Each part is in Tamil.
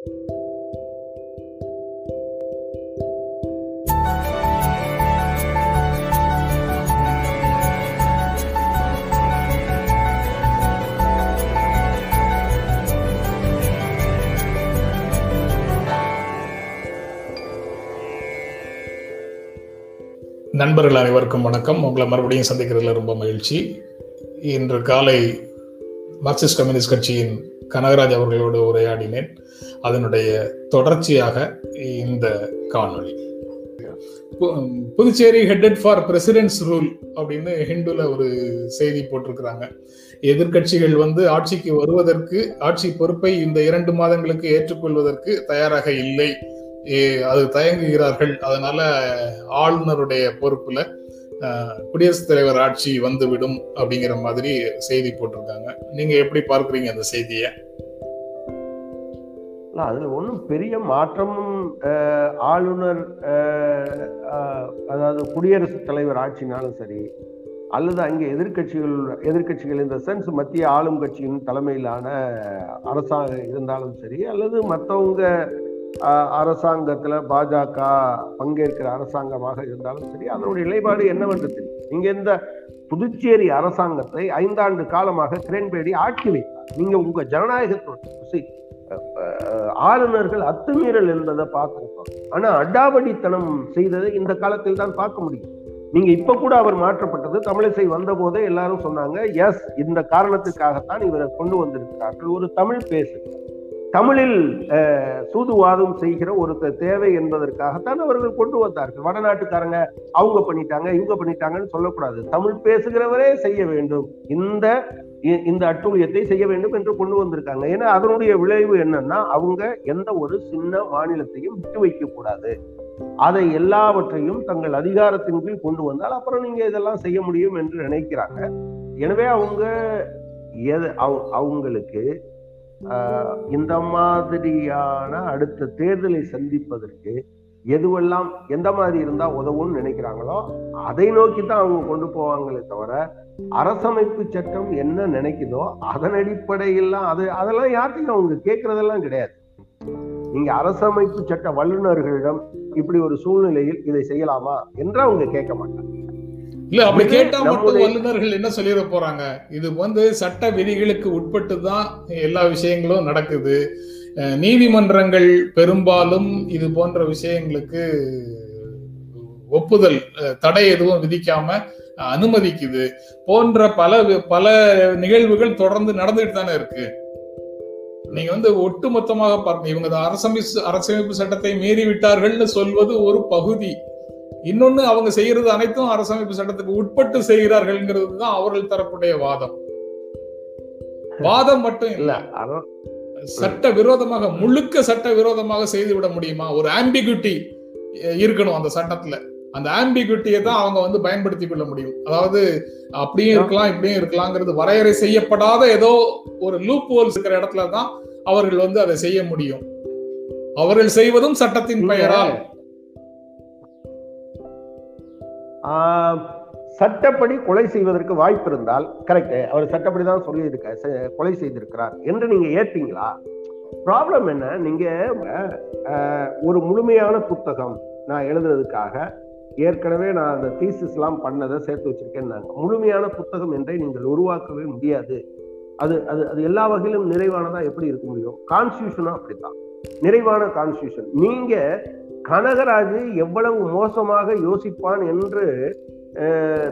நண்பர்கள் அனைவருக்கும் வணக்கம். உங்களை மறுபடியும் சந்திக்கிறதுல ரொம்ப மகிழ்ச்சி. இன்று காலை மார்க்சிஸ்ட் கம்யூனிஸ்ட் கட்சியின் கனகராஜ் அவர்களோடு உரையாடினேன். அதனுடைய தொடர்ச்சியாக இந்த காணொளி. Puducherry headed for president's rule அப்படின்னு ஹிந்துல ஒரு செய்தி போட்டிருக்கிறாங்க. எதிர்கட்சிகள் வந்து ஆட்சிக்கு வருவதற்கு ஆட்சி பொறுப்பை இந்த இரண்டு மாதங்களுக்கு ஏற்றுக்கொள்வதற்கு தயாராக இல்லை. அது தயங்குகிறார்கள். அதனால ஆளுநருடைய பொறுப்புல குடியரசுத் தலைவர் ஆட்சி வந்துவிடும் அப்படிங்கிற மாதிரி செய்தி போட்டிருக்காங்க. நீங்க எப்படி பார்க்குறீங்க அந்த செய்தியை? அதில் ஒன்றும் பெரிய மாற்றமும் ஆளுநர் அதாவது குடியரசுத் தலைவர் ஆட்சினாலும் சரி அல்லது அங்கே எதிர்கட்சிகள் எதிர்கட்சிகள் இந்த சென்ஸ் மத்திய ஆளும் கட்சியின் தலைமையிலான அரசாங்கம் இருந்தாலும் சரி அல்லது மற்றவங்க அரசாங்கத்தில் பாஜக பங்கேற்கிற அரசாங்கமாக இருந்தாலும் சரி அதனுடைய நிலைப்பாடு என்னவென்று தெரியும். நீங்க இந்த புதுச்சேரி அரசாங்கத்தை ஐந்தாண்டு காலமாக கிரண்பேடி ஆட்சி வைத்தார். நீங்க உங்க ஜனநாயகத்தோட ஆளுநர்கள் அத்துமீறல் என்பதை பார்த்திருக்கோம். ஆனா அடாவடித்தனம் செய்ததை இந்த காலத்தில் தான் பார்க்க முடியும். நீங்க இப்ப கூட அவர் மாற்றப்பட்டது தமிழிசை வந்த போதே எல்லாரும் சொன்னாங்க எஸ் இந்த காரணத்துக்காகத்தான் இவரை கொண்டு வந்திருக்கிறார்கள். ஒரு தமிழ் பேசுகிறார். தமிழில் சூதுவாதம் செய்கிற ஒரு தேவை என்பதற்காகத்தான் அவர்கள் கொண்டு வந்தார்கள். வடநாட்டுக்காரங்க அவங்க பண்ணிட்டாங்க இவங்க பண்ணிட்டாங்கன்னு சொல்லக்கூடாது. தமிழ் பேசுகிறவரே செய்ய வேண்டும். இந்த இந்த அட்டூழியத்தை செய்ய வேண்டும் என்று கொண்டு வந்திருக்காங்க. ஏன்னா அதனுடைய விளைவு என்னன்னா அவங்க எந்த ஒரு சின்ன மாநிலத்தையும் விட்டு வைக்க கூடாது. அதை எல்லாவற்றையும் தங்கள் அதிகாரத்தின் கீழ் கொண்டு வந்தால் அப்புறம் நீங்க இதெல்லாம் செய்ய முடியும் என்று நினைக்கிறாங்க. எனவே அவங்க எது அவங்களுக்கு இந்த மாதிரியான அடுத்த தேர்தலை சந்திப்பதற்கு எதுவெல்லாம் எந்த மாதிரி இருந்தா உதவும்னு நினைக்கிறாங்களோ அதை நோக்கி தான் அவங்க கொண்டு போவாங்களே தவிர அரசமைப்பு சட்டம் என்ன நினைக்குதோ அதன் அடிப்படையில் அது அதெல்லாம் யார்கிட்டையும் அவங்க கேட்கறதெல்லாம் கிடையாது. நீங்க அரசமைப்பு சட்ட வல்லுநர்களிடம் இப்படி ஒரு சூழ்நிலையில் இதை செய்யலாமா? என்று அவங்க கேட்க மாட்டாங்க. இல்ல அப்படி கேட்டா மட்டும் வல்லுநர்கள் என்ன சொல்லிட போறாங்க? இது வந்து சட்ட விதிகளுக்கு உட்பட்டு தான் எல்லா விஷயங்களும் நடக்குது. நீதிமன்றங்கள் பெரும்பாலும் இது போன்ற விஷயங்களுக்கு ஒப்புதல் தடை எதுவும் விதிக்காம அனுமதிக்குது. போன்ற பல பல நிகழ்வுகள் தொடர்ந்து நடந்துட்டு தானே இருக்கு. நீங்க வந்து ஒட்டுமொத்தமாக பார்க்கணும் இவங்க அரசமைப்பு அரசமைப்பு சட்டத்தை மீறி விட்டார்கள்னு சொல்வது ஒரு பகுதி. இன்னொன்னு அவங்க செய்யறது அனைத்தும் அரசமைப்பு சட்டத்துக்கு உட்பட்டு செய்கிறார்கள்ங்கிறது தான் அவர்கள் தரப்புடைய வாதம். வாதம் மட்டும் இல்ல. சட்ட விரோதமாக முழுக்க சட்ட விரோதமாக செய்து விட முடியுமா? ஒரு ஆம்பிகுட்டி இருக்கணும் அந்த சட்டத்துல. அந்த ஆம்பிகுட்டியை தான் அவங்க வந்து பயன்படுத்தி கொள்ள முடியும். அதாவது அப்படியும் இருக்கலாம் இப்படியும் இருக்கலாங்கிறது வரையறை செய்யப்படாத ஏதோ ஒரு லூப் ஹோல்ஸ் இருக்கிற இடத்துல தான் அவர்கள் வந்து அதை செய்ய முடியும். அவர்கள் செய்வதும் சட்டத்தின் பெயரால். சட்டப்படி கொலை செய்வதற்கு வாய்ப்பு இருந்தால் கரெக்ட் அவர் சட்டப்படி தான் சொல்லியிருக்க கொலை செய்திருக்கிறார் என்று நீங்க ஏற்பீங்களா ப்ராப்ளம் என்ன? நீங்க ஒரு முழுமையான புத்தகம் நான் எழுதுறதுக்காக ஏற்கனவே நான் அந்த தீசஸ்லாம் பண்ணதை சேர்த்து வச்சிருக்கேன் முழுமையான புத்தகம் என்றை நீங்கள் உருவாக்கவே முடியாது. அது அது அது எல்லா வகையிலும் நிறைவானதா எப்படி இருக்க முடியும்? கான்ஸ்டியூஷனும் அப்படித்தான். நிறைவான கான்ஸ்டியூஷன் நீங்க கனகராஜ் எவ்வளவு மோசமாக யோசிப்பான் என்று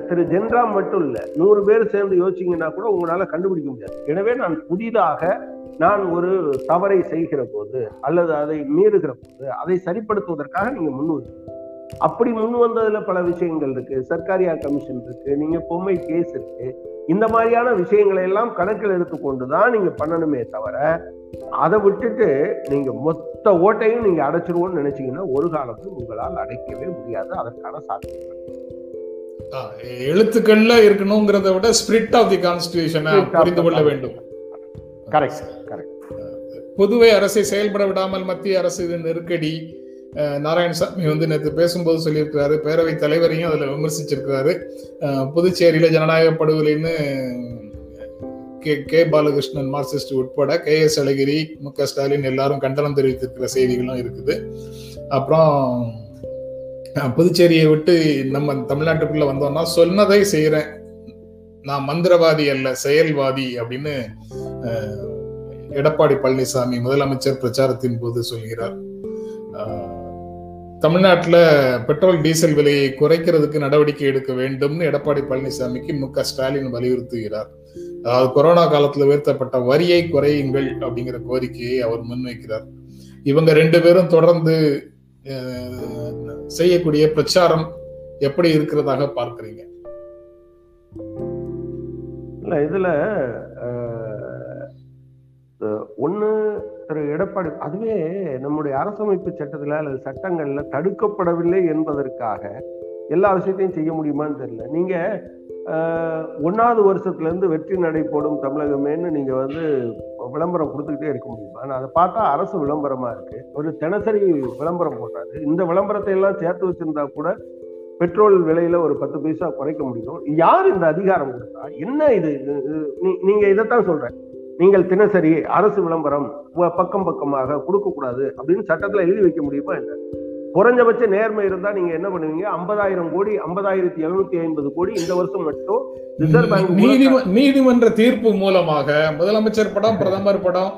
திரு ஜென்ராம் மட்டும் இல்லை நூறு பேர் சேர்ந்து யோசிச்சிங்கன்னா கூட உங்களால் கண்டுபிடிக்க முடியாது. எனவே நான் புதிதாக நான் ஒரு தவறை செய்கிற போது அல்லது அதை மீறுகிற போது அதை சரிப்படுத்துவதற்காக நீங்கள் முன் அப்படி முன் வந்ததுல பல விஷயங்கள் இருக்கு. சர்க்காரியா கமிஷன் இருக்கு நீங்க பொம்மை கேஸ் இருக்கு. இந்த மாதிரியான விஷயங்களை எல்லாம் கணக்கில் எடுத்துக்கொண்டு தான் நீங்க பண்ணணுமே தவிர அதை விட்டுட்டு நீங்க மொத்த ஓட்டையும் நீங்க அடைச்சிருவோம்னு நினைச்சீங்கன்னா ஒரு காலமும் உங்களால் அடைக்கவே முடியாது. அதற்கான சாத்தியம் எழுத்துக்கள்ல இருக்கணுங்கிறத விட ஸ்பிரிட் ஆஃப் தி கான்ஸ்டியூஷனை புரிந்து கொள்ள வேண்டும். கரெக்ட் கரெக்ட் புதுவை அரசை செயல்பட விடாமல் மத்திய அரசு இது நெருக்கடி. நாராயணசாமி வந்து நேற்று பேசும்போது சொல்லியிருக்கிறாரு பேரவை தலைவரையும் அதில் விமர்சிச்சிருக்கிறாரு. புதுச்சேரியில் ஜனநாயக படுகொலைன்னு கே கே பாலகிருஷ்ணன் மார்க்சிஸ்ட் உட்பட கே எஸ் அழகிரி மு க ஸ்டாலின் எல்லாரும் கண்டனம் தெரிவித்திருக்கிற செய்திகளும் இருக்குது. அப்புறம் புதுச்சேரியை விட்டு நம்ம தமிழ்நாட்டுக்குள்ள வந்தோம்னா சொன்னதை செய்கிறேன் நான் மந்திரவாதி அல்ல செயல்வாதி அப்படின்னு எடப்பாடி பழனிசாமி முதலமைச்சர் பிரச்சாரத்தின் போது சொல்கிறார். தமிழ்நாட்டில் பெட்ரோல் டீசல் விலையை குறைக்கிறதுக்கு நடவடிக்கை எடுக்க வேண்டும்னு எடப்பாடி பழனிசாமிக்கு மு க ஸ்டாலின் வலியுறுத்துகிறார். அதாவது கொரோனா காலத்தில் உயர்த்தப்பட்ட வரியை குறையுங்கள் அப்படிங்கிற கோரிக்கையை அவர் முன்வைக்கிறார். இவங்க ரெண்டு பேரும் தொடர்ந்து செய்யக்கூடிய பிரச்சாரம் எப்படி இருக்கிறதாக பார்க்குறீங்க? இல்லை இதில் ஒன்று திரு எடப்பாடி அதுவே நம்முடைய அரசமைப்பு சட்டத்துல அல்லது சட்டங்கள்ல தடுக்கப்படவில்லை என்பதற்காக எல்லா விஷயத்தையும் செய்ய முடியுமான்னு தெரியல. நீங்க அஹ், ஒண்ணாவது வருஷத்துல இருந்து வெற்றி நடை போடும் தமிழகமேன்னு நீங்க வந்து விளம்பரம் கொடுத்துக்கிட்டே இருக்க முடியுமா? ஆனால் அதை பார்த்தா அரசு விளம்பரமா இருக்கு. ஒரு தினசரி விளம்பரம் போட்டாரு இந்த விளம்பரத்தை எல்லாம் சேர்த்து வச்சிருந்தா கூட பெட்ரோல் விலையில ஒரு பத்து பைசா குறைக்க முடியும். யார் இந்த அதிகாரம் கொடுத்தா? என்ன இது? இது- இது- நீ- நீங்க இதைத்தான் சொல்றேன் நீங்கள் தினசரி அரசு விளம்பரம் பக்கம் பக்கமாக கொடுக்க கூடாது அப்படின்னு சட்டத்துல எழுதி வைக்க முடியுமா என்ன? குறைஞ்சபட்ச நேர்மை இருந்தா நீங்க என்ன பண்ணுவீங்க? ஐம்பதாயிரம் கோடி ஐம்பதாயிரத்தி எழுநூத்தி ஐம்பது கோடி இந்த வருஷம் மட்டும் ரிசர்வ் பேங்க் நீதிம நீதிமன்ற தீர்ப்பு மூலமாக முதலமைச்சர் படம் பிரதமர் படம்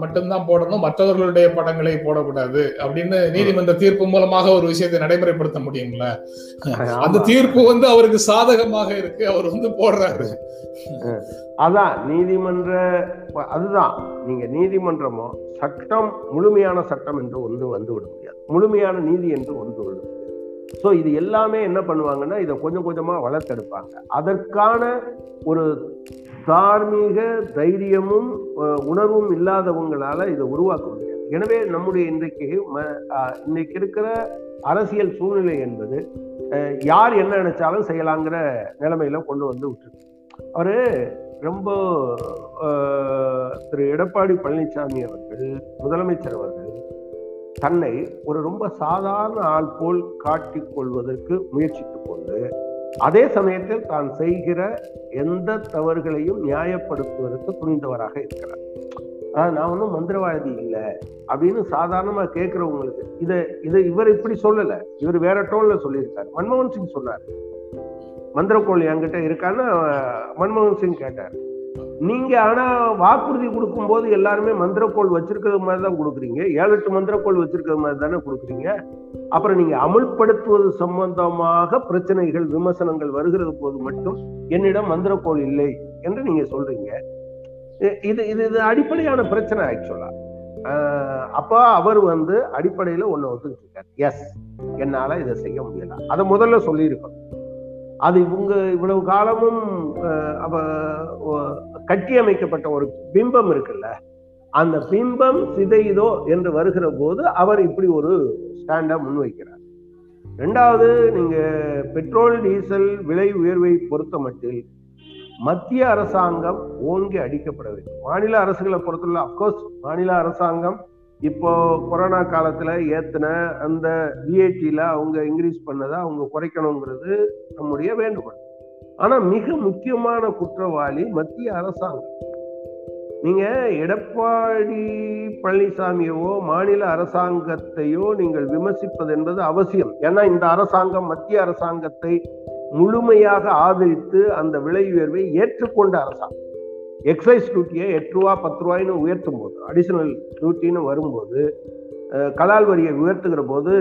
மட்டும்தான் போடணும் மற்றவர்களுடைய படங்களை போடக்கூடாது அப்படின்னு நீதிமன்ற தீர்ப்பு மூலமாக ஒரு விஷயத்தை நடைமுறைப்படுத்த முடியும்ல அந்த தீர்ப்பு வந்து அவருக்கு சாதகமாக இருக்கு அவர் வந்து போடுறாரு. அதான் நீதிமன்ற அதுதான். நீங்க நீதிமன்றமோ சட்டம் முழுமையான சட்டம் என்று ஒன்று வந்து விட முடியாது. முழுமையான நீதி என்று ஒன்று விட முடியாது. ஸோ இது எல்லாமே என்ன பண்ணுவாங்கன்னா இதை கொஞ்சம் கொஞ்சமா வளர்த்தெடுப்பாங்க. அதற்கான ஒரு தார்மீக தைரியமும் உணர்வும் இல்லாதவங்களால இதை உருவாக்க முடியாது. எனவே நம்முடைய இன்றைக்கு ம- இன்னைக்கு இருக்கிற அரசியல் சூழ்நிலை என்பது யார் என்ன நினைச்சாலும் செய்யலாங்கிற நிலைமையில கொண்டு வந்து விட்டுருக்கு. அவரு ரொம்ப திரு எடப்பாடி பழனிசாமி அவர்கள் முதலமைச்சர் அவர்கள் தன்னை ஒரு ரொம்ப சாதாரண ஆள் போல் காட்டிக் கொள்வதற்கு முயற்சித்துக் கொண்டு அதே சமயத்தில் தான் செய்கிற எந்த தவறுகளையும் நியாயப்படுத்துவதற்கு துணிந்தவராக இருக்கிறார். ஆஹ் நான் ஒன்றும் மந்திரவாதி இல்லை அப்படின்னு சாதாரணமா கேட்கிறவங்களுக்கு இதை இதை இவர் இப்படி சொல்லலை. இவர் வேற டோன்ல சொல்லியிருக்காரு. மன்மோகன் சிங் சொன்னார். மந்திரக்கோள் என்கிட்ட இருக்கான்னு மன்மோகன் சிங் கேட்டார். நீங்க ஆனா வாக்குறுதி கொடுக்கும்போது எல்லாருமே மந்திரக்கோள் வச்சிருக்கிறது மாதிரி தான் கொடுக்குறீங்க. ஏழு எட்டு மந்திரக்கோள் வச்சிருக்கிறது மாதிரி தானே கொடுக்குறீங்க. அப்புறம் நீங்க அமுல்படுத்துவது சம்பந்தமாக பிரச்சனைகள் விமர்சனங்கள் வருகிறது போது மட்டும் என்னிடம் மந்திரக்கோள் இல்லை என்று நீங்க சொல்றீங்க. இது இது இது அடிப்படையான பிரச்சனை ஆக்சுவலா அப்போ அவர் வந்து அடிப்படையில ஒன்னு ஒத்துக்கிட்டு எஸ் என்னால இதை செய்ய முடியல. அதை முதல்ல சொல்லியிருக்கணும். அது இவங்க இவ்வளவு காலமும் அவ கட்டி கட்டியமைக்கப்பட்ட ஒரு பிம்பம் இருக்குல்ல அந்த பிம்பம் சிதையுதோ என்று வருகிற போது அவர் இப்படி ஒரு ஸ்டாண்டை முன்வைக்கிறார் ரெண்டாவது நீங்க பெட்ரோல் டீசல் விலை உயர்வை பொறுத்த மட்டில் மத்திய அரசாங்கம் ஓங்கி அடிக்கப்பட வேண்டும். மாநில அரசுகளை பொறுத்துள்ள அப்கோர்ஸ் மாநில அரசாங்கம் இப்போ கொரோனா காலத்துல ஏத்தின அந்த விஐடில அவங்க இன்க்ரீஸ் பண்ணதை அவங்க குறைக்கணுங்கிறது நம்முடைய வேண்டுகோள். ஆனா மிக முக்கியமான குற்றவாளி மத்திய அரசாங்கம். நீங்க எடப்பாடி பழனிசாமியவோ மாநில அரசாங்கத்தையோ நீங்கள் விமர்சிப்பது என்பது அவசியம். ஏன்னா இந்த அரசாங்கம் மத்திய அரசாங்கத்தை முழுமையாக ஆதரித்து அந்த விலை உயர்வை ஏற்றுக்கொண்ட அரசாங்கம். எக்ஸைஸ் டியூட்டியை எட்டு ரூபா பத்து ரூபாய்னு உயர்த்தும் போது அடிஷனல் டியூட்டின்னு வரும்போது கலால் வரியை உயர்த்துகிற போது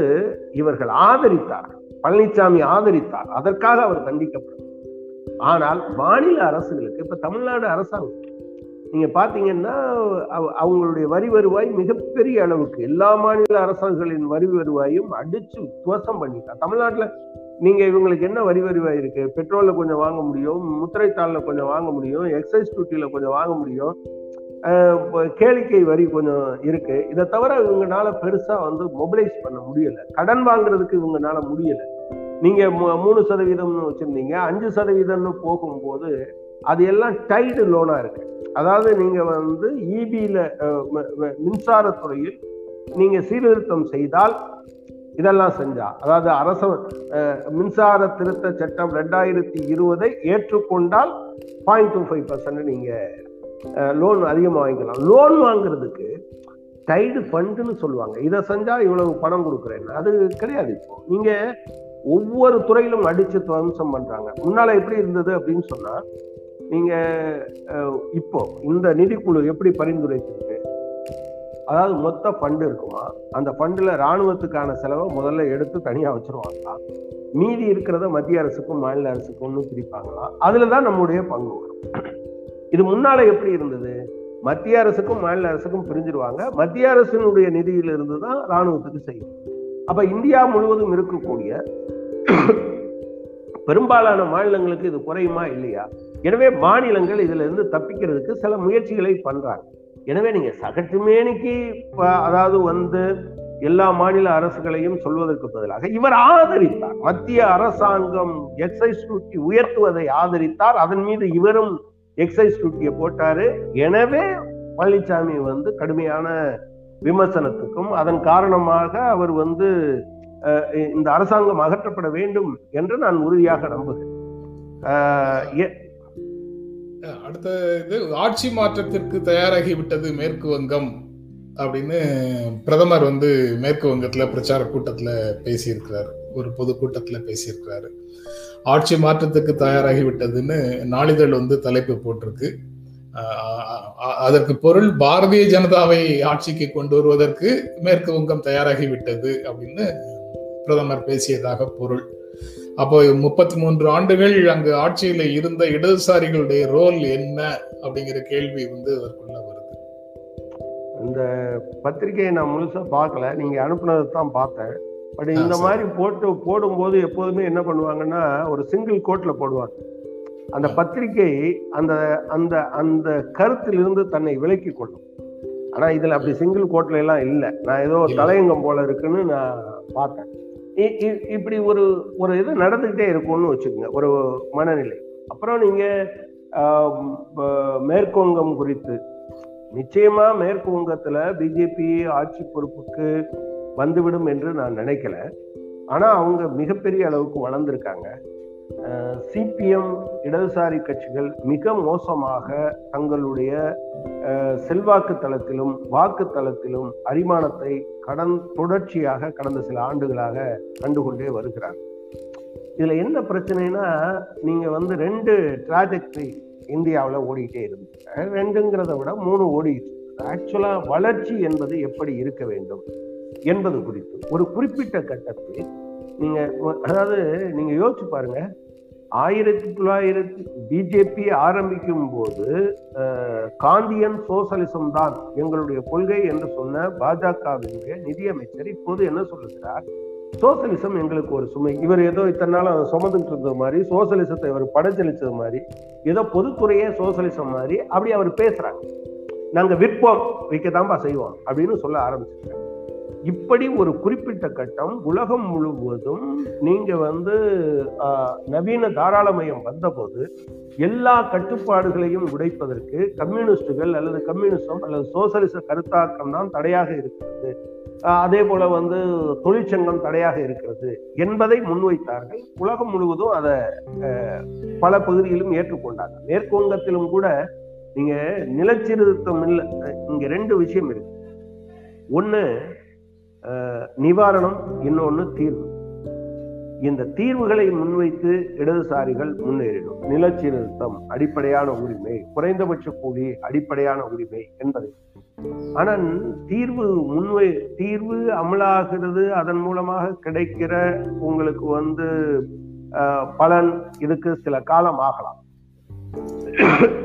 இவர்கள் ஆதரித்தார் பழனிசாமி ஆதரித்தார். அதற்காக அவர் தண்டிக்கப்படும் ஆனால் மாநில அரசுகளுக்கு இப்ப தமிழ்நாடு அரசாங்கம் நீங்க பாத்தீங்கன்னா அவ- அவங்களுடைய வரி வருவாய் மிகப்பெரிய அளவுக்கு எல்லா மாநில அரசாங்கங்களின் வரி வருவாயும் அடிச்சு துவசம் பண்ணிட்டா. தமிழ்நாட்டுல நீங்க இவங்களுக்கு என்ன வரி வருவாய் இருக்கு? பெட்ரோல்ல கொஞ்சம் வாங்க முடியும் முத்திரைத்தாள்ல கொஞ்சம் வாங்க முடியும் எக்ஸைஸ் டியூட்டியில கொஞ்சம் வாங்க முடியும் அஹ் கேளிக்கை வரி கொஞ்சம் இருக்கு. இதை தவிர இவங்கனால பெருசா வந்து மொபிலைஸ் பண்ண முடியல. கடன் வாங்குறதுக்கு இவங்கனால முடியல. நீங்க மூ- மூணு சதவீதம்னு வச்சிருந்தீங்க அஞ்சு சதவீதம்னு போகும்போது அது எல்லாம் டைடு லோனா இருக்கு. அதாவது நீங்க வந்து இபியில மின்சாரத்துறையில் நீங்க சீர்திருத்தம் செய்தால் இதெல்லாம் செஞ்சா அதாவது அரச மின்சார திருத்த சட்டம் ரெண்டாயிரத்தி இருபதை ஏற்றுக்கொண்டால் பாயிண்ட் டூ ஃபைவ் பர்சன்ட் நீங்க லோன் அதிகமாக வாங்கிக்கலாம். லோன் வாங்குறதுக்கு டைடு ஃபண்டுன்னு சொல்லுவாங்க. இதை செஞ்சா இவ்வளவு பணம் கொடுக்குறேன்னு. அது கிடையாது இப்போ. நீங்க ஒவ்வொரு துறையிலும் அடிச்சு துவம்சம் பண்றாங்க. முன்னால எப்படி இருந்தது அப்படின்னு சொன்னா நீங்க இப்போ இந்த நிதிக்குழு எப்படி பரிந்துரைத்திருக்கு அதாவது மொத்த ஃபண்டு இருக்குமா? அந்த ஃபண்டில் ராணுவத்துக்கான செலவை முதல்ல எடுத்து தனியா வச்சுருவாங்களா? மீதி இருக்கிறத மத்திய அரசுக்கும் மாநில அரசுக்கும் பிரிப்பாங்களா? அதில் தான் நம்முடைய பங்கு வரும். இது முன்னால எப்படி இருந்தது? மத்திய அரசுக்கும் மாநில அரசுக்கும் பிரிஞ்சிருவாங்க. மத்திய அரசினுடைய நிதியிலிருந்து தான் ராணுவத்துக்கு செய்யும். அப்ப இந்தியா முழுவதும் இருக்கக்கூடிய பெரும்பாலான மாநிலங்களுக்கு இது குறையுமா இல்லையா? எனவே மாநிலங்கள் இதுல இருந்து தப்பிக்கிறதுக்கு சில முயற்சிகளை பண்றாங்க. எனவே நீங்க சகட்டுமேனிக்கு அதாவது வந்து எல்லா மாநில அரசுகளையும் சொல்வதற்கு பதிலாக இவர் ஆதரித்தார். மத்திய அரசாங்கம் எக்ஸைஸ் டியூட்டி உயர்த்துவதை ஆதரித்தார். அதன் மீது இவரும் எக்ஸைஸ் டியூட்டியை போட்டாரு. எனவே பழனிசாமி வந்து கடுமையான விமர்சனத்துக்கும் அதன் காரணமாக அவர் வந்து இந்த அரசாங்கம் அகற்றப்பட வேண்டும் என்று நான் உறுதியாக நம்புகிறேன். எ- அடுத்த இது ஆட்சி மாற்றத்திற்கு தயாராகி விட்டது மேற்கு வங்கம் அப்படின்னு பிரதமர் வந்து மேற்கு வங்கத்துல பிரச்சார கூட்டத்துல பேசியிருக்கிறார். ஒரு பொதுக்கூட்டத்துல பேசியிருக்கிறாரு. ஆட்சி மாற்றத்துக்கு தயாராகி விட்டதுன்னு நாளிதழ் வந்து தலைப்பு போட்டிருக்கு. அதற்கு பொருள் பாரதிய ஜனதாவை ஆட்சிக்கு கொண்டு வருவதற்கு மேற்கு வங்கம் தயாராகி விட்டது அப்படின்னு பிரதமர் பேசியதாக பொருள். அப்போ முப்பத்தி மூன்று ஆண்டுகள் அங்கு ஆட்சியில இருந்த இடதுசாரிகளுடைய ரோல் என்ன அப்படிங்கிற கேள்வி வந்து அதற்குள்ள வருது. இந்த பத்திரிகையை நான் முழுசா பார்க்கல. நீங்க அனுப்புனதை தான் பார்த்தேன். பட் இந்த. மாதிரி போட்டு போடும்போது எப்போதுமே என்ன பண்ணுவாங்கன்னா ஒரு சிங்கிள் கோட்ல போடுவாங்க. அந்த பத்திரிகை அந்த அந்த அந்த கருத்திலிருந்து தன்னை விலக்கி கொள்ளும். ஆனா இதுல அப்படி சிங்கிள் கோட்ல எல்லாம் இல்ல. நான் ஏதோ. தலையங்கம் போல இருக்குன்னு நான் பார்த்தேன். இப்படி ஒரு ஒரு இது நடந்துகிட்டே இருக்கும்னு வச்சுக்கோங்க ஒரு மனநிலை. அப்புறம் நீங்க மேற்குவங்கம் குறித்து. நிச்சயமா மேற்கு வங்கத்துல பிஜேபி ஆட்சி பொறுப்புக்கு வந்துவிடும் என்று நான் நினைக்கல. ஆனா அவங்க மிகப்பெரிய அளவுக்கு வளர்ந்திருக்காங்க. சிபிஎம் இடதுசாரி கட்சிகள் மிக மோசமாக தங்களுடைய செல்வாக்கு தளத்திலும் வாக்கு தளத்திலும் அரிமானத்தை கடன் தொடர்ச்சியாக கடந்த சில ஆண்டுகளாக கண்டுகொண்டே வருகிறார். இதுல என்ன பிரச்சனைனா நீங்க வந்து ரெண்டு டிராஜெக்டரி இந்தியாவில் ஓடிக்கிட்டே இருந்தது ரெண்டுங்கிறத விட மூணு ஓடிட்டு ஆக்சுவலா வளர்ச்சி என்பது எப்படி இருக்க வேண்டும் என்பது குறித்து. ஒரு குறிப்பிட்ட கட்டத்தில் நீங்க அதாவது நீங்க யோசிச்சு பாருங்க. ஆயிரத்தி தொள்ளாயிரத்தி பிஜேபி ஆரம்பிக்கும் போது காந்தியன் சோசலிசம் தான் எங்களுடைய கொள்கை என்று சொன்ன பாஜகவினுடைய நிதியமைச்சர் இப்போது என்ன சொல்லுகிறார்? சோசலிசம் எங்களுக்கு ஒரு சுமை. இவர் ஏதோ இத்தனை நாள் சுமந்துட்டு இருந்த மாதிரி சோசலிசத்தை இவர் படைச்சலிச்சது மாதிரி ஏதோ பொதுத்துறையே சோசலிசம் மாதிரி அப்படி அவர் பேசுறாங்க. நாங்க விற்போம் விற்கத்தான்பா செய்வோம் அப்படின்னு சொல்ல ஆரம்பிச்சிருக்காங்க. இப்படி ஒரு குறிப்பிட்ட கட்டம் உலகம் முழுவதும் நீங்க வந்து நவீன தாராளமயம் வந்தபோது எல்லா கட்டுப்பாடுகளையும் உடைப்பதற்கு கம்யூனிஸ்டுகள் அல்லது கம்யூனிசம் அல்லது சோசலிச கருத்தாக்கம் தான் தடையாக இருக்கிறது. அதே போல வந்து தொழிற்சங்கம் தடையாக இருக்கிறது என்பதை முன்வைத்தார்கள். உலகம் முழுவதும் அதை பல பகுதியிலும் ஏற்றுக்கொண்டாங்க மேற்குவங்கத்திலும் கூட நீங்க நிலச்சீர்திருத்தம் இல்லை இங்க ரெண்டு விஷயம் இருக்கு. ஒன்று நிவாரணம் இன்னொன்னு தீர்வு. இந்த தீர்வுகளை முன்வைத்து இடதுசாரிகள் முன்னேறிடும். நிலச்சீர்திருத்தம் அடிப்படையான உரிமை குறைந்தபட்ச கூலி அடிப்படையான உரிமை என்பதை. ஆனால் தீர்வு முன்வை தீர்வு அமலாகிறது அதன் மூலமாக கிடைக்கிற உங்களுக்கு வந்து பலன் இதுக்கு சில காலம் ஆகலாம்.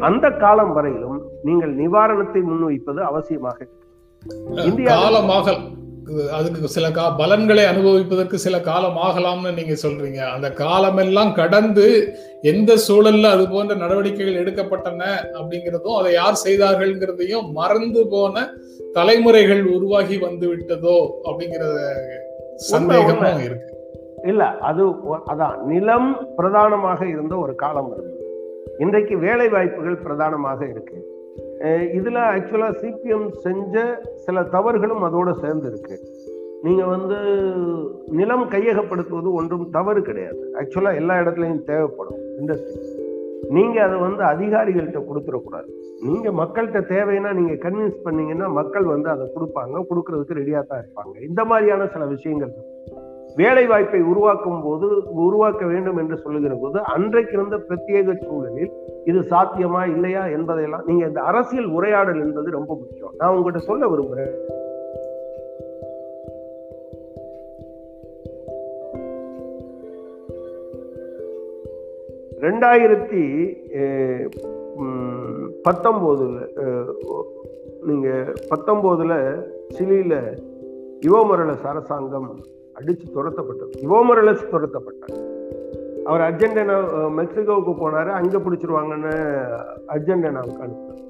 அந்த காலம் வரையிலும் நீங்கள் நிவாரணத்தை முன்வைப்பது அவசியமாக. இருக்கு. அதுக்கு சில கா பலன்களை அனுபவிப்பதற்கு சில காலம் ஆகலாம்னு நீங்க சொல்றீங்க. அந்த காலமெல்லாம் கடந்து எந்த சூழல்ல அது போன்ற நடவடிக்கைகள் எடுக்கப்பட்டன அப்படிங்கிறதும் அதை யார் செய்தார்கள்ங்கிறதையும் மறந்து போன தலைமுறைகள் உருவாகி வந்து விட்டதோ அப்படிங்கிற சந்தேகமும் இருக்கு. இல்ல அது அதான் நிலம் பிரதானமாக இருந்த ஒரு காலம் இருந்தது. இன்றைக்கு வேலை வாய்ப்புகள் பிரதானமாக இருக்கு. இதில் ஆக்சுவலாக சிபிஎம் செஞ்ச சில தவறுகளும் அதோடு சேர்ந்து இருக்கு வந்து நிலம் கையகப்படுத்துவது ஒன்றும் தவறு கிடையாது. ஆக்சுவலாக எல்லா இடத்துலையும் தேவைப்படும் இண்டஸ்ட்ரி நீங்கள் அதை வந்து அதிகாரிகள்கிட்ட கொடுத்துடக்கூடாது. நீங்கள் மக்கள்கிட்ட தேவைன்னா நீங்கள் கன்வின்ஸ் பண்ணீங்கன்னா மக்கள் வந்து அதை கொடுப்பாங்க கொடுக்கறதுக்கு ரெடியாக தான் இருப்பாங்க. இந்த மாதிரியான சில விஷயங்கள் இருக்கு. வேலை வாய்ப்பை உருவாக்கும் போது உருவாக்க வேண்டும் என்று சொல்லுகிற போது அன்றைக்கு இருந்த பிரத்யேக சூழலில் இது சாத்தியமா இல்லையா என்பதையெல்லாம் நீங்க இந்த அரசியல் உரையாடல் என்பது ரொம்ப முக்கியம். நான் உங்ககிட்ட சொல்ல விரும்புகிறேன் ரெண்டாயிரத்தி அஹ், பத்தொன்பதுல அஹ், நீங்க பத்தொன்பதுல சிலியில யுவமரலஸ் அரசாங்கம் அடிச்சு துரத்தப்பட்டது. யுவமரலஸ் துரத்தப்பட்டார். அவர் அர்ஜென்டினா மெக்சிகோவுக்கு போனாரு அங்க பிடிச்சிருவாங்கன்னு அர்ஜென்டினாவுக்கு அனுப்பினார்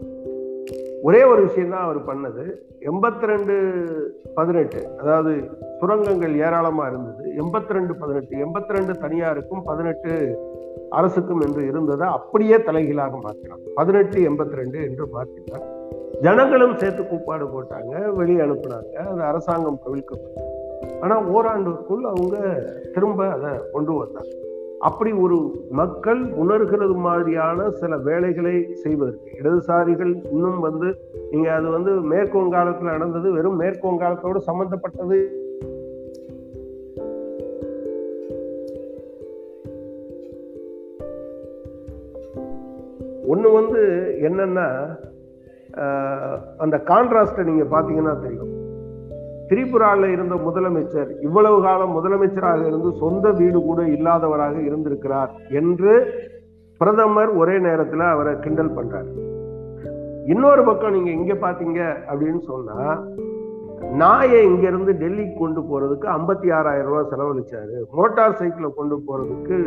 ஒரே ஒரு விஷயம் தான் அவர் பண்ணது. எண்பத்தி ரெண்டு பதினெட்டு அதாவது சுரங்கங்கள் ஏராளமா இருந்தது. எண்பத்தி ரெண்டு பதினெட்டு எண்பத்தி ரெண்டு தனியாருக்கும் பதினெட்டு அரசுக்கும் என்று இருந்ததை அப்படியே தலைகீழாக மாற்றினார் பதினெட்டு எண்பத்தி ரெண்டு என்று மாற்றினார் ஜனங்களும் சேர்த்து கூப்பாடு போட்டாங்க வெளியே அனுப்புனாங்க. அது அரசாங்கம் கவிழ்க்கப்பட்டது ஆனால் ஓராண்டுக்குள் அவங்க திரும்ப அதை கொண்டு வந்தாங்க அப்படி ஒரு மக்கள் உணர்கிறது மாதிரியான சில வேலைகளை செய்வதற்கு இடதுசாரிகள் இன்னும் வந்து நீங்க அது வந்து மேற்கு வங்காளத்துல நடந்தது வெறும் மேற்கு வங்காளத்தோடு சம்பந்தப்பட்டது. ஒன்று வந்து என்னன்னா அந்த கான்ட்ராஸ்டை நீங்க பார்த்தீங்கன்னா தெரியும். திரிபுரால இருந்த முதலமைச்சர் இவ்வளவு காலம் முதலமைச்சராக இருந்து சொந்த வீடு கூட இல்லாதவராக இருந்திருக்கிறார் என்று பிரதமர் ஒரே நேரத்துல அவரை கிண்டல் பண்றாரு. இன்னொரு பக்கம் நீங்க இங்க பாத்தீங்க அப்படின்னு சொன்னா நாயை இங்க இருந்து டெல்லிக்கு கொண்டு போறதுக்கு ஐம்பத்தி ஆறாயிரம் ரூபாய் செலவழிச்சாரு. மோட்டார் சைக்கிளை கொண்டு போறதுக்கு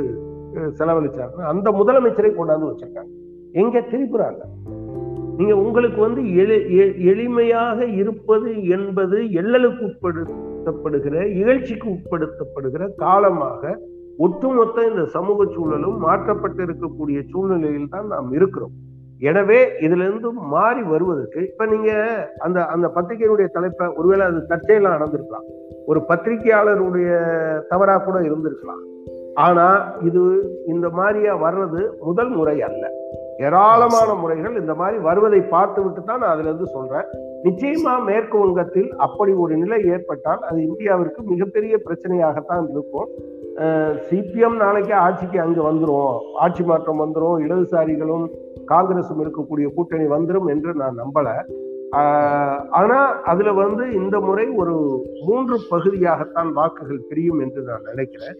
செலவழிச்சாருன்னு செலவழிச்சாரு அந்த முதலமைச்சரை கொண்டாந்து வச்சிருக்காங்க எங்க திரிபுரால? நீங்க உங்களுக்கு வந்து எளி- எளிமையாக இருப்பது என்பது எள்ளலுக்கு உட்படுத்தப்படுகிற இகழ்ச்சிக்கு உட்படுத்தப்படுகிற காலமாக ஒட்டுமொத்த இந்த சமூக சூழலும் மாற்றப்பட்டு இருக்கக்கூடிய சூழ்நிலையில் தான் நாம் இருக்கிறோம். எனவே இதுல இருந்து மாறி வருவதற்கு இப்ப நீங்க அந்த அந்த பத்திரிகையினுடைய தலைப்பை ஒருவேளை அது தற்செயலாம் நடந்திருக்கலாம். ஒரு பத்திரிகையாளருடைய தவறா கூட இருந்திருக்கலாம். ஆனா இது இந்த மாதிரியா வர்றது முதல் முறை அல்ல. ஏராளமான முறைகள் இந்த மாதிரி வருவதை பார்த்து விட்டு தான் நான் அதுல இருந்து சொல்றேன். நிச்சயமா மேற்கு வங்கத்தில் அப்படி ஒரு நிலை ஏற்பட்டால் அது இந்தியாவிற்கு மிகப்பெரிய பிரச்சனையாகத்தான் இருக்கும். சிபிஎம் நாளைக்கு ஆட்சிக்கு அங்க வந்துரும். ஆட்சி மாற்றம் வந்துரும். இடதுசாரிகளும் காங்கிரசும் இருக்கக்கூடிய கூட்டணி வந்துரும் என்று நான் நம்பல. ஆனா அதுல வந்து இந்த முறை ஒரு மூன்று பகுதியாகத்தான் வாக்குகள் பிரியும் என்று நான் நினைக்கிறேன்.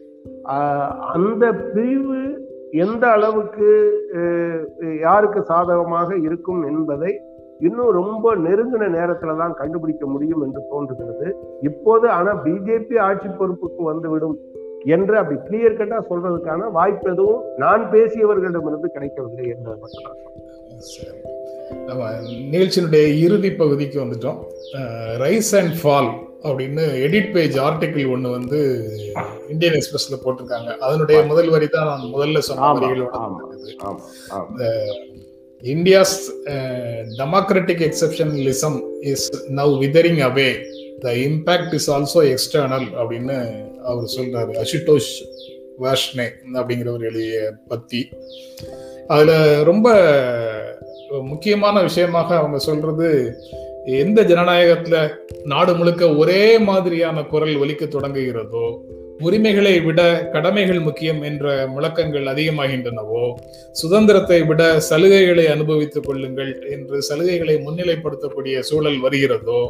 அந்த பிரிவு எந்த அளவுக்கு யாருக்கு சாதகமாக இருக்கும் என்பதை இன்னும் ரொம்ப நெருங்கின நேரத்துல தான் கண்டுபிடிக்க முடியும் என்று தோன்றுகிறது. இப்போது ஆனா பிஜேபி ஆட்சி பொறுப்புக்கு வந்துவிடும் என்று அப்படி கிளியர் கட்டா சொல்றதுக்கான வாய்ப்பு எதுவும் நான் பேசியவர்களிடமிருந்து கிடைக்கவில்லை என்று மட்டும் நிகழ்ச்சியினுடைய இறுதி பகுதிக்கு வந்துட்டோம். ரைஸ் அண்ட் ஃபால் அப்படின்னு எடிட் பேஜ் ஆர்டிகிள் ஒன்று வந்து இந்தியன் எக்ஸ்பிரஸ்ல போட்டிருக்காங்க. அதனுடைய முதல் வரி தான் நான் முதல்ல சொன்ன வரிகளோட uh, democratic exceptionalism is now withering away. The impact is also external அப்படின்னு அவர் சொல்றாரு. அசுதோஷ் வாஷ்னே அப்படிங்கிறவர் எழுதிய பத்தி. அதுல ரொம்ப முக்கியமான விஷயமாக அவங்க சொல்றது எந்த ஜனநாயகத்துல நாடு முழுக்க ஒரே மாதிரியான குரல் ஒலிக்க தொடங்குகிறதோ உரிமைகளை விட கடமைகள் முக்கியம் என்ற முழக்கங்கள் அதிகமாகின்றனவோ சுதந்திரத்தை விட சலுகைகளை அனுபவித்துக் கொள்ளுங்கள் என்று சலுகைகளை முன்னிலைப்படுத்தக்கூடிய சூழல் வருகிறதோ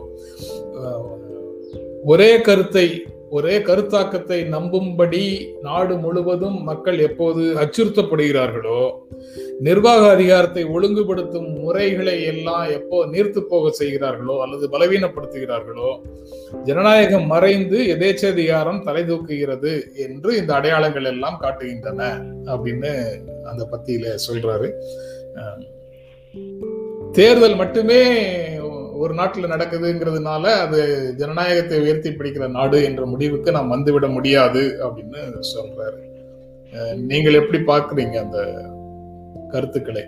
ஒரே கருத்தை ஒரே கருத்தாக்கத்தை நம்பும்படி நாடு முழுவதும் மக்கள் எப்போது அச்சுறுத்தப்படுகிறார்களோ நிர்வாக அதிகாரத்தை ஒழுங்குபடுத்தும் முறைகளை எல்லாம் எப்போ நீர்த்து போக செய்கிறார்களோ அல்லது பலவீனப்படுத்துகிறார்களோ ஜனநாயகம் மறைந்து எதேச்சதிகாரம் தலை தூக்குகிறது என்று இந்த அடையாளங்கள் எல்லாம் காட்டுகின்றன அப்படின்னு அந்த பத்தியில சொல்றாரு. தேர்தல் மட்டுமே ஒரு நாட்டில் நடக்குதுங்கிறதுனால அது ஜனநாயகத்தை உயர்த்தி பிடிக்கிற நாடு என்ற முடிவுக்கு நாம் வந்துவிட முடியாது அப்படின்னு சொல்றாரு. நீங்கள் எப்படி பாக்குறீங்க அந்த கருத்துக்களை.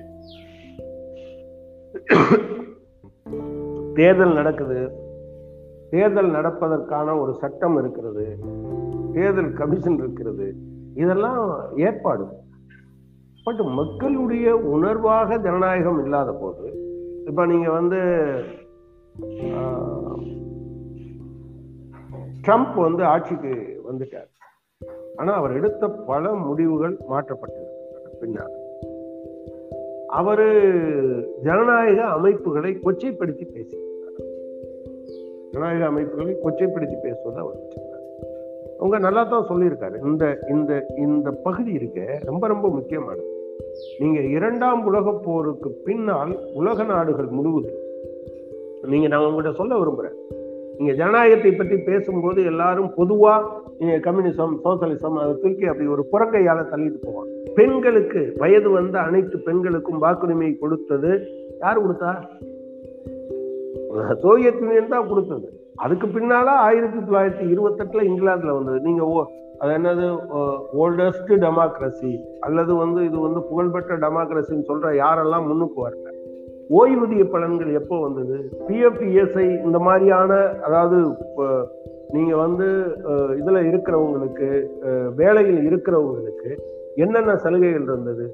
தேர்தல் நடக்குது. தேர்தல் நடப்பதற்கான ஒரு சட்டம் இருக்கிறது. தேர்தல் கமிஷன் இருக்கிறது. இதெல்லாம் ஏற்பாடு. பட் மக்களுடைய உணர்வாக ஜனநாயகம் இல்லாத போது இப்ப நீங்க வந்து ட்ரம்ப் வந்து ஆட்சிக்கு வந்துட்டார். ஆனா அவர் எடுத்த பல முடிவுகள் மாற்றப்பட்டிருக்கின்றன பின்னால். அவரு ஜனநாயக அமைப்புகளை கொச்சைப்படுத்தி பேசியிருக்கிறார் ஜனநாயக அமைப்புகளை கொச்சைப்படுத்தி பேசுவதை அவர் வச்சிருக்காரு. அவங்க நல்லா தான் சொல்லியிருக்காரு. இந்த இந்த இந்த பகுதி இருக்க ரொம்ப ரொம்ப முக்கியமானது. நீங்க இரண்டாம் உலக போருக்கு பின்னால் உலக நாடுகள் முழுவதும் நீங்க நான் உங்ககிட்ட சொல்ல விரும்புறேன். நீங்க ஜனநாயகத்தை பற்றி பேசும்போது எல்லாரும் பொதுவா நீங்க கம்யூனிசம் சோசலிசம் அதை தூக்கி அப்படி ஒரு புறங்கையால தள்ளிட்டு போவாங்க. பெண்களுக்கு வயது வந்த அனைத்து பெண்களுக்கும் வாக்குரிமை கொடுத்தது யார் கொடுத்தா? சோவியத் யூனியன் தான் கொடுத்தது. அதுக்கு பின்னால ஆயிரத்தி தொள்ளாயிரத்தி இருபத்தெட்டுல இங்கிலாந்துல வந்தது. நீங்க ஓ- அது என்னது? ஓல்டஸ்ட் டெமோக்ரஸி அல்லது வந்து இது வந்து புகழ்பெற்ற டெமோக்ரஸின்னு சொல்ற யாரெல்லாம் முன்னுக்கு வரல? ஓய்வூதிய பலன்கள் எப்போ வந்தது? பிஎஃப் இஎஸ்ஐ இந்த மாதிரியான அதாவது இப்போ நீங்க வந்து இதுல இருக்கிறவங்களுக்கு வேலையில் இருக்கிறவங்களுக்கு என்னென்ன சலுகைகள் இருந்தது?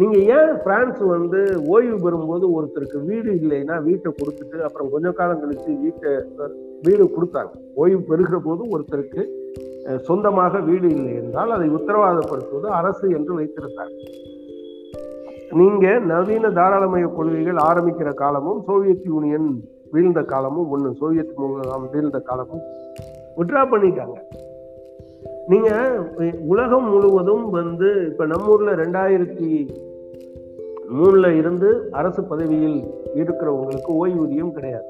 நீங்க ஏன் பிரான்ஸ் வந்து ஓய்வு பெறும்போது ஒருத்தருக்கு வீடு இல்லைன்னா வீட்டை கொடுத்துட்டு அப்புறம் கொஞ்ச காலம் கழிச்சு வீட்டை வீடு கொடுத்தாங்க. ஓய்வு பெறுகிற போது ஒருத்தருக்கு சொந்தமாக வீடு இல்லை என்றால் அதை உத்தரவாதப்படுத்துவது அரசு என்று வைத்திருந்தாங்க நீங்க நவீன தாராளமய கொள்கைகள் ஆரம்பிக்கிற காலமும் சோவியத் யூனியன் வீழ்ந்த காலமும் ஒன்று சோவியத் முகாம் வீழ்ந்த காலமும் விட்ரா பண்ணிட்டாங்க. நீங்க உலகம் முழுவதும் வந்து இப்ப நம்ம ஊர்ல ரெண்டாயிரத்தி மூணுல இருந்து அரசு பதவியில் இருக்கிறவங்களுக்கு ஓய்வூதியம் கிடையாது.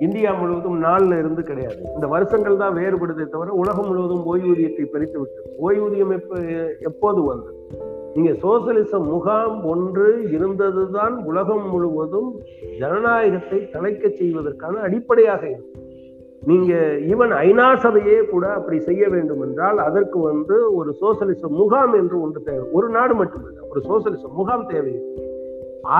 இந்தியா முழுவதும் நாலுல இருந்து கிடையாது. இந்த வருஷங்கள் தான் வேறுபடுதே தவிர உலகம் முழுவதும் ஓய்வூதியத்தை பறித்து விட்டது. ஓய்வூதியம் எப்போ எப்போது வந்தது? நீங்க சோசலிச முகாம் ஒன்று இருந்ததுதான் உலகம் முழுவதும் ஜனநாயகத்தை தலைக்க செய்வதற்கான அடிப்படையாக இருக்கும் நீங்க ஈவன் ஐநா சபையே கூட அப்படி செய்ய வேண்டும் என்றால் அதற்கு வந்து ஒரு சோசலிச முகாம் என்று ஒன்று தேவை. ஒரு நாடு மட்டுமல்ல ஒரு சோசலிச முகாம் தேவை.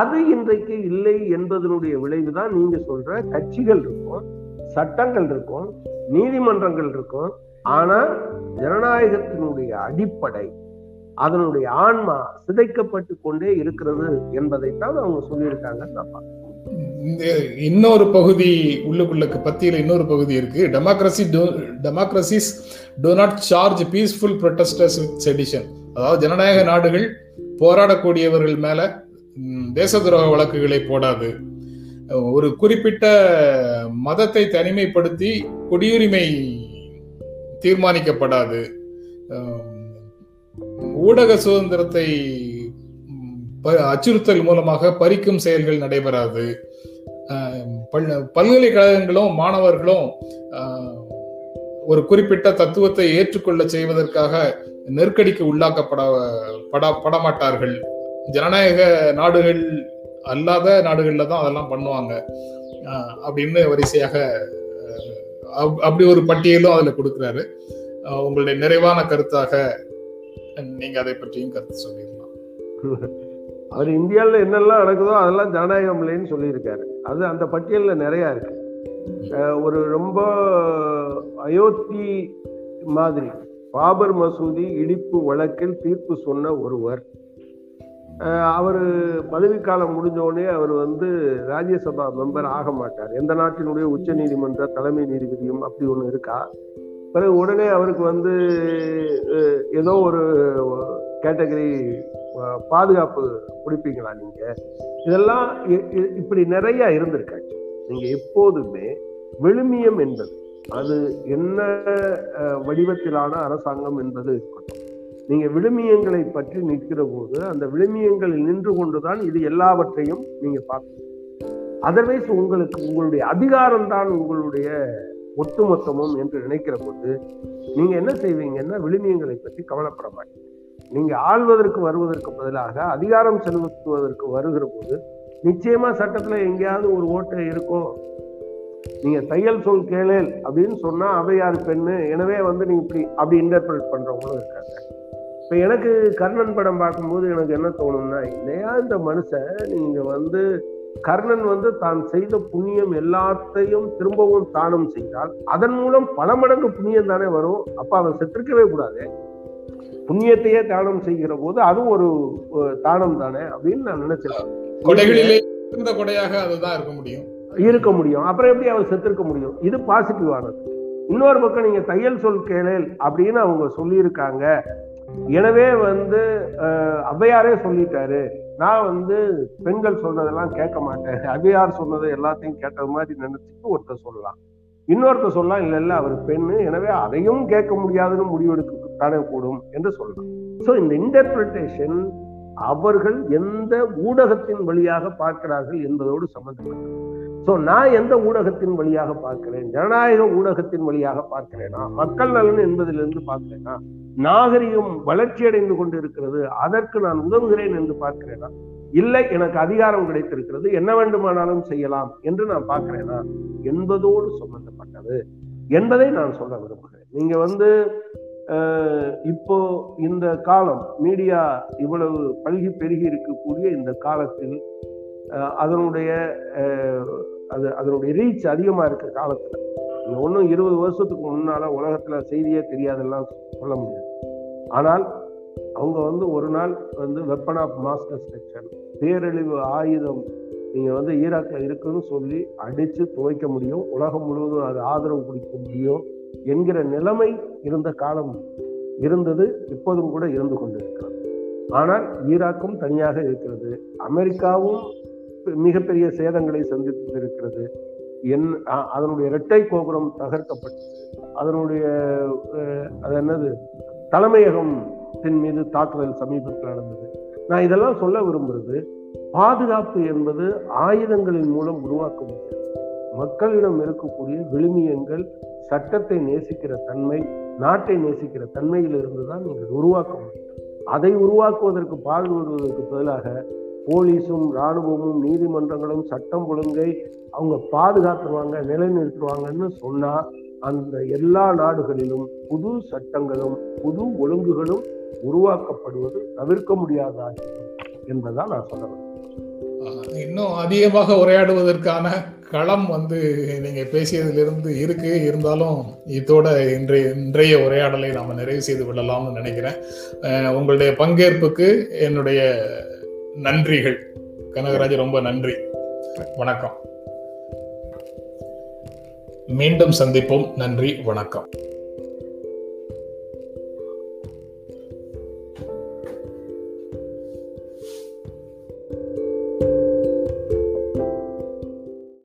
அது இன்றைக்கு இல்லை என்பதனுடைய விளைவுதான் நீங்க சொல்ற கட்சிகள் இருக்கும் சட்டங்கள் இருக்கும் நீதிமன்றங்கள் இருக்கும். ஆனா ஜனநாயகத்தினுடைய அடிப்படை அதனுடைய ஆன்மா சிதைக்கப்பட்டு கொண்டே இருக்கிறது என்பதைத்தான் அவங்க சொல்லியிருக்காங்க. நான் பார்க்கிறேன். இந்த இன்னொரு பகுதி உள்ளுக்குள்ளக்கு பத்தியில இன்னொரு பகுதி இருக்கு. Democracy democracies do not charge peaceful protesters with sedition அதாவது ஜனநாயக நாடுகள் போராடக்கூடியவர்கள் மேல தேச துரோக வழக்குகளை போடாது. ஒரு குறிப்பிட்ட மதத்தை தனிமைப்படுத்தி குடியுரிமை தீர்மானிக்கப்படாது. ஊடக சுதந்திரத்தை ப- அச்சுறுத்தல் மூலமாக பறிக்கும் செயல்கள் நடைபெறாது. பல்- பல்கலைக்கழகங்களும் மாணவர்களும் ஒரு குறிப்பிட்ட தத்துவத்தை ஏற்றுக்கொள்ள செய்வதற்காக நெருக்கடிக்கு உள்ளாக்கப்பட பட படமாட்டார்கள். ஜனநாயக நாடுகள் அல்லாத நாடுகளில் தான் அதெல்லாம் பண்ணுவாங்க. அப்படின்னு வரிசையாக அப்- அப்படி ஒரு பட்டியலும் அதில் கொடுக்குறாரு. உங்களுடைய நிறைவான கருத்தாக நீங்க அதை பற்றியும் கருத்து சொல்லிடலாம். அவர் இந்தியாவில் என்னெல்லாம் நடக்குதோ அதெல்லாம் ஜனநாயகம் இல்லைன்னு சொல்லியிருக்காரு. அது அந்த பட்டியல்ல நிறைய இருக்கு. ஒரு ரொம்ப அயோத்தி மாதிரி பாபர் மசூதி இடிப்பு வழக்கில் தீர்ப்பு சொன்ன ஒருவர். அவரு பதவிக்காலம் முடிஞ்ச உடனே அவர் வந்து ராஜ்யசபா மெம்பர் ஆக மாட்டார். எந்த நாட்டினுடைய உச்ச நீதிமன்ற தலைமை நீதிபதியும் அப்படி ஒண்ணு இருக்கா? பிறகு உடனே அவருக்கு வந்து ஏதோ ஒரு கேட்டகரி பாதுகாப்பு பிடிப்பீங்களா நீங்க? இதெல்லாம் இ- இப்படி நிறைய இருந்திருக்காச்சு நீங்க எப்போதுமே விழுமியம் என்பது அது என்ன வடிவத்திலான அரசாங்கம் என்பது இருக்கட்டும். நீங்க விழுமியங்களை பற்றி நிற்கிற போது அந்த விழுமியங்களில் நின்று கொண்டுதான் இது எல்லாவற்றையும் நீங்க பார்க்கணும் அதர்வைஸ் உங்களுக்கு உங்களுடைய அதிகாரம் தான் உங்களுடைய ஒட்டுமொத்தமும் என்று நினைக்கிற போது நீங்க என்ன செய்வீங்கன்னா விழுமியங்களை பற்றி கவலைப்பட மாட்டீங்க. நீங்க ஆள்வதற்கு வருவதற்கு பதிலாக அதிகாரம் செலுத்துவதற்கு வருகிற போது நிச்சயமா சட்டத்துல எங்கேயாவது ஒரு ஓட்டை இருக்கும். நீங்க தையல் சொல் கேளேல் அப்படின்னு சொன்னா அவையார் பெண்ணு? எனவே வந்து நீங்க இப்படி அப்படி இன்டர்பிரட் பண்றவங்களும் இருக்காங்க. இப்ப எனக்கு கர்ணன் படம் பார்க்கும்போது எனக்கு என்ன தோணும்னா இல்லையா இந்த மனுஷன் நீங்க வந்து கர்ணன் வந்து தான் செய்த புண்ணியம் எல்லாத்தையும் திரும்பவும் தானம் செய்தால் அதன் மூலம் பல மடங்கு புண்ணியம் தானே வரும். அப்ப அவன் செத்துருக்கவே கூடாது. புண்ணியத்தையே தானம் செய்கிற போது அது ஒரு தானம் தானே அப்படின்னு நான் நினைச்சேன் கொடையாக அதுதான் இருக்க முடியும். இருக்க முடியும். அப்புறம் எப்படி அவன் செத்துருக்க முடியும்? இது பாசிட்டிவானது இன்னொரு பக்கம் நீங்க தையல் சொல் கேளேல் அப்படின்னு அவங்க சொல்லியிருக்காங்க. எனவே வந்து அவ்வையாரே சொல்லிட்டாரு. நான் வந்து பெண்கள் சொல்றதெல்லாம் கேட்க மாட்டேன். அவ்வையார் சொன்னதை எல்லாத்தையும் கேட்டது மாதிரி நினைச்சிட்டு ஒருத்தர் சொல்லலாம். இன்னொருத்தர் சொல்லலாம் இல்ல இல்ல அவர் பெண்ணு. எனவே அதையும் கேட்க முடியாதுன்னு முடிவெடுக்க தானே கூடும்? என்று சொல்லலாம். சோ இந்த இன்டர்பிரிட்டேஷன் அவர்கள் எந்த ஊடகத்தின் வழியாக பார்க்கிறார்கள் என்பதோடு சம்பந்தப்பட்டது. சோ நான் எந்த ஊடகத்தின் வழியாக பார்க்கிறேன்? ஜனநாயக ஊடகத்தின் வழியாக பார்க்கிறேனா? மக்கள் நலன் என்பதிலிருந்து பார்க்கிறேனா? நாகரிகம் வளர்ச்சி அடைந்து கொண்டிருக்கிறது அதற்கு நான் உதவுகிறேன் என்று பார்க்கிறேனா? இல்லை எனக்கு அதிகாரம் கிடைத்திருக்கிறது என்ன வேண்டுமானாலும் செய்யலாம் என்று நான் பார்க்கிறேனா? என்பதோடு சம்பந்தப்பட்டது. என்பதை நான் சொல்ல விரும்புகிறேன். நீங்க வந்து இப்போ இந்த காலம் மீடியா இவ்வளவு பல்கி பெருகி இருக்கக்கூடிய இந்த காலத்தில் அதனுடைய அது அதனுடைய ரீச் அதிகமாக இருக்க காலத்தில். ஒன்றும் இருபது வருஷத்துக்கு முன்னால் உலகத்தில் செய்தியே தெரியாதெல்லாம் சொல்ல முடியாது. ஆனால் அவங்க வந்து ஒரு நாள் வந்து வெப்பன் ஆஃப் மாஸ் டிஸ்ட்ரக்ஷன் பேரழிவு ஆயுதம் நீங்கள் வந்து ஈராக்கில் இருக்குன்னு சொல்லி அடித்து துவைக்க முடியும் உலகம் முழுவதும் அது ஆதரவு கொடுக்க முடியும் என்கிற நிலைமை இருந்த காலம் இருந்தது இப்போதும் கூட இருந்து கொண்டிருக்கிறது. ஆனால் ஈராக்கும் தனியாக இருக்கிறது. அமெரிக்காவும் மிகப்பெரிய சேதங்களை சந்தித்து இருக்கிறது என் அதனுடைய இரட்டை கோபுரம் தகர்க்கப்பட்டது அதனுடைய அது என்னது? தலைமையகத்தின் மீது தாக்குதல் சமீபத்தில் நடந்தது. நான் இதெல்லாம் சொல்ல விரும்புறது பாதுகாப்பு என்பது ஆயுதங்களின் மூலம் உருவாக்க முடியாது. மக்களிடம் இருக்கக்கூடிய விழுமியங்கள் சட்டத்தை நேசிக்கிற தன்மை நாட்டை நேசிக்கிற தன்மையில் இருந்துதான் நீங்கள் உருவாக்க முடியும். அதை உருவாக்குவதற்கு பாடுபடுவதற்கு பதிலாக போலீஸும் இராணுவமும் நீதிமன்றங்களும் சட்டம் ஒழுங்கை அவங்க பாதுகாத்துருவாங்க நிலைநிறுத்துவாங்கன்னு சொன்னால் அந்த எல்லா நாடுகளிலும் புது சட்டங்களும் புது ஒழுங்குகளும் உருவாக்கப்படுவது தவிர்க்க முடியாதாகிவிடும் என்பதான் நான் சொல்ல இன்னும் அதிகமாக உரையாடுவதற்கான களம் வந்து நீங்க பேசியதிலிருந்து இருக்கு இருந்தாலும் இதோட இன்றைய இன்றைய உரையாடலை நாம நிறைவு செய்து கொள்ளலாம்னு நினைக்கிறேன். உங்களுடைய பங்கேற்புக்கு என்னுடைய நன்றிகள். கனகராஜ் ரொம்ப நன்றி. வணக்கம். மீண்டும் சந்திப்போம். நன்றி வணக்கம்.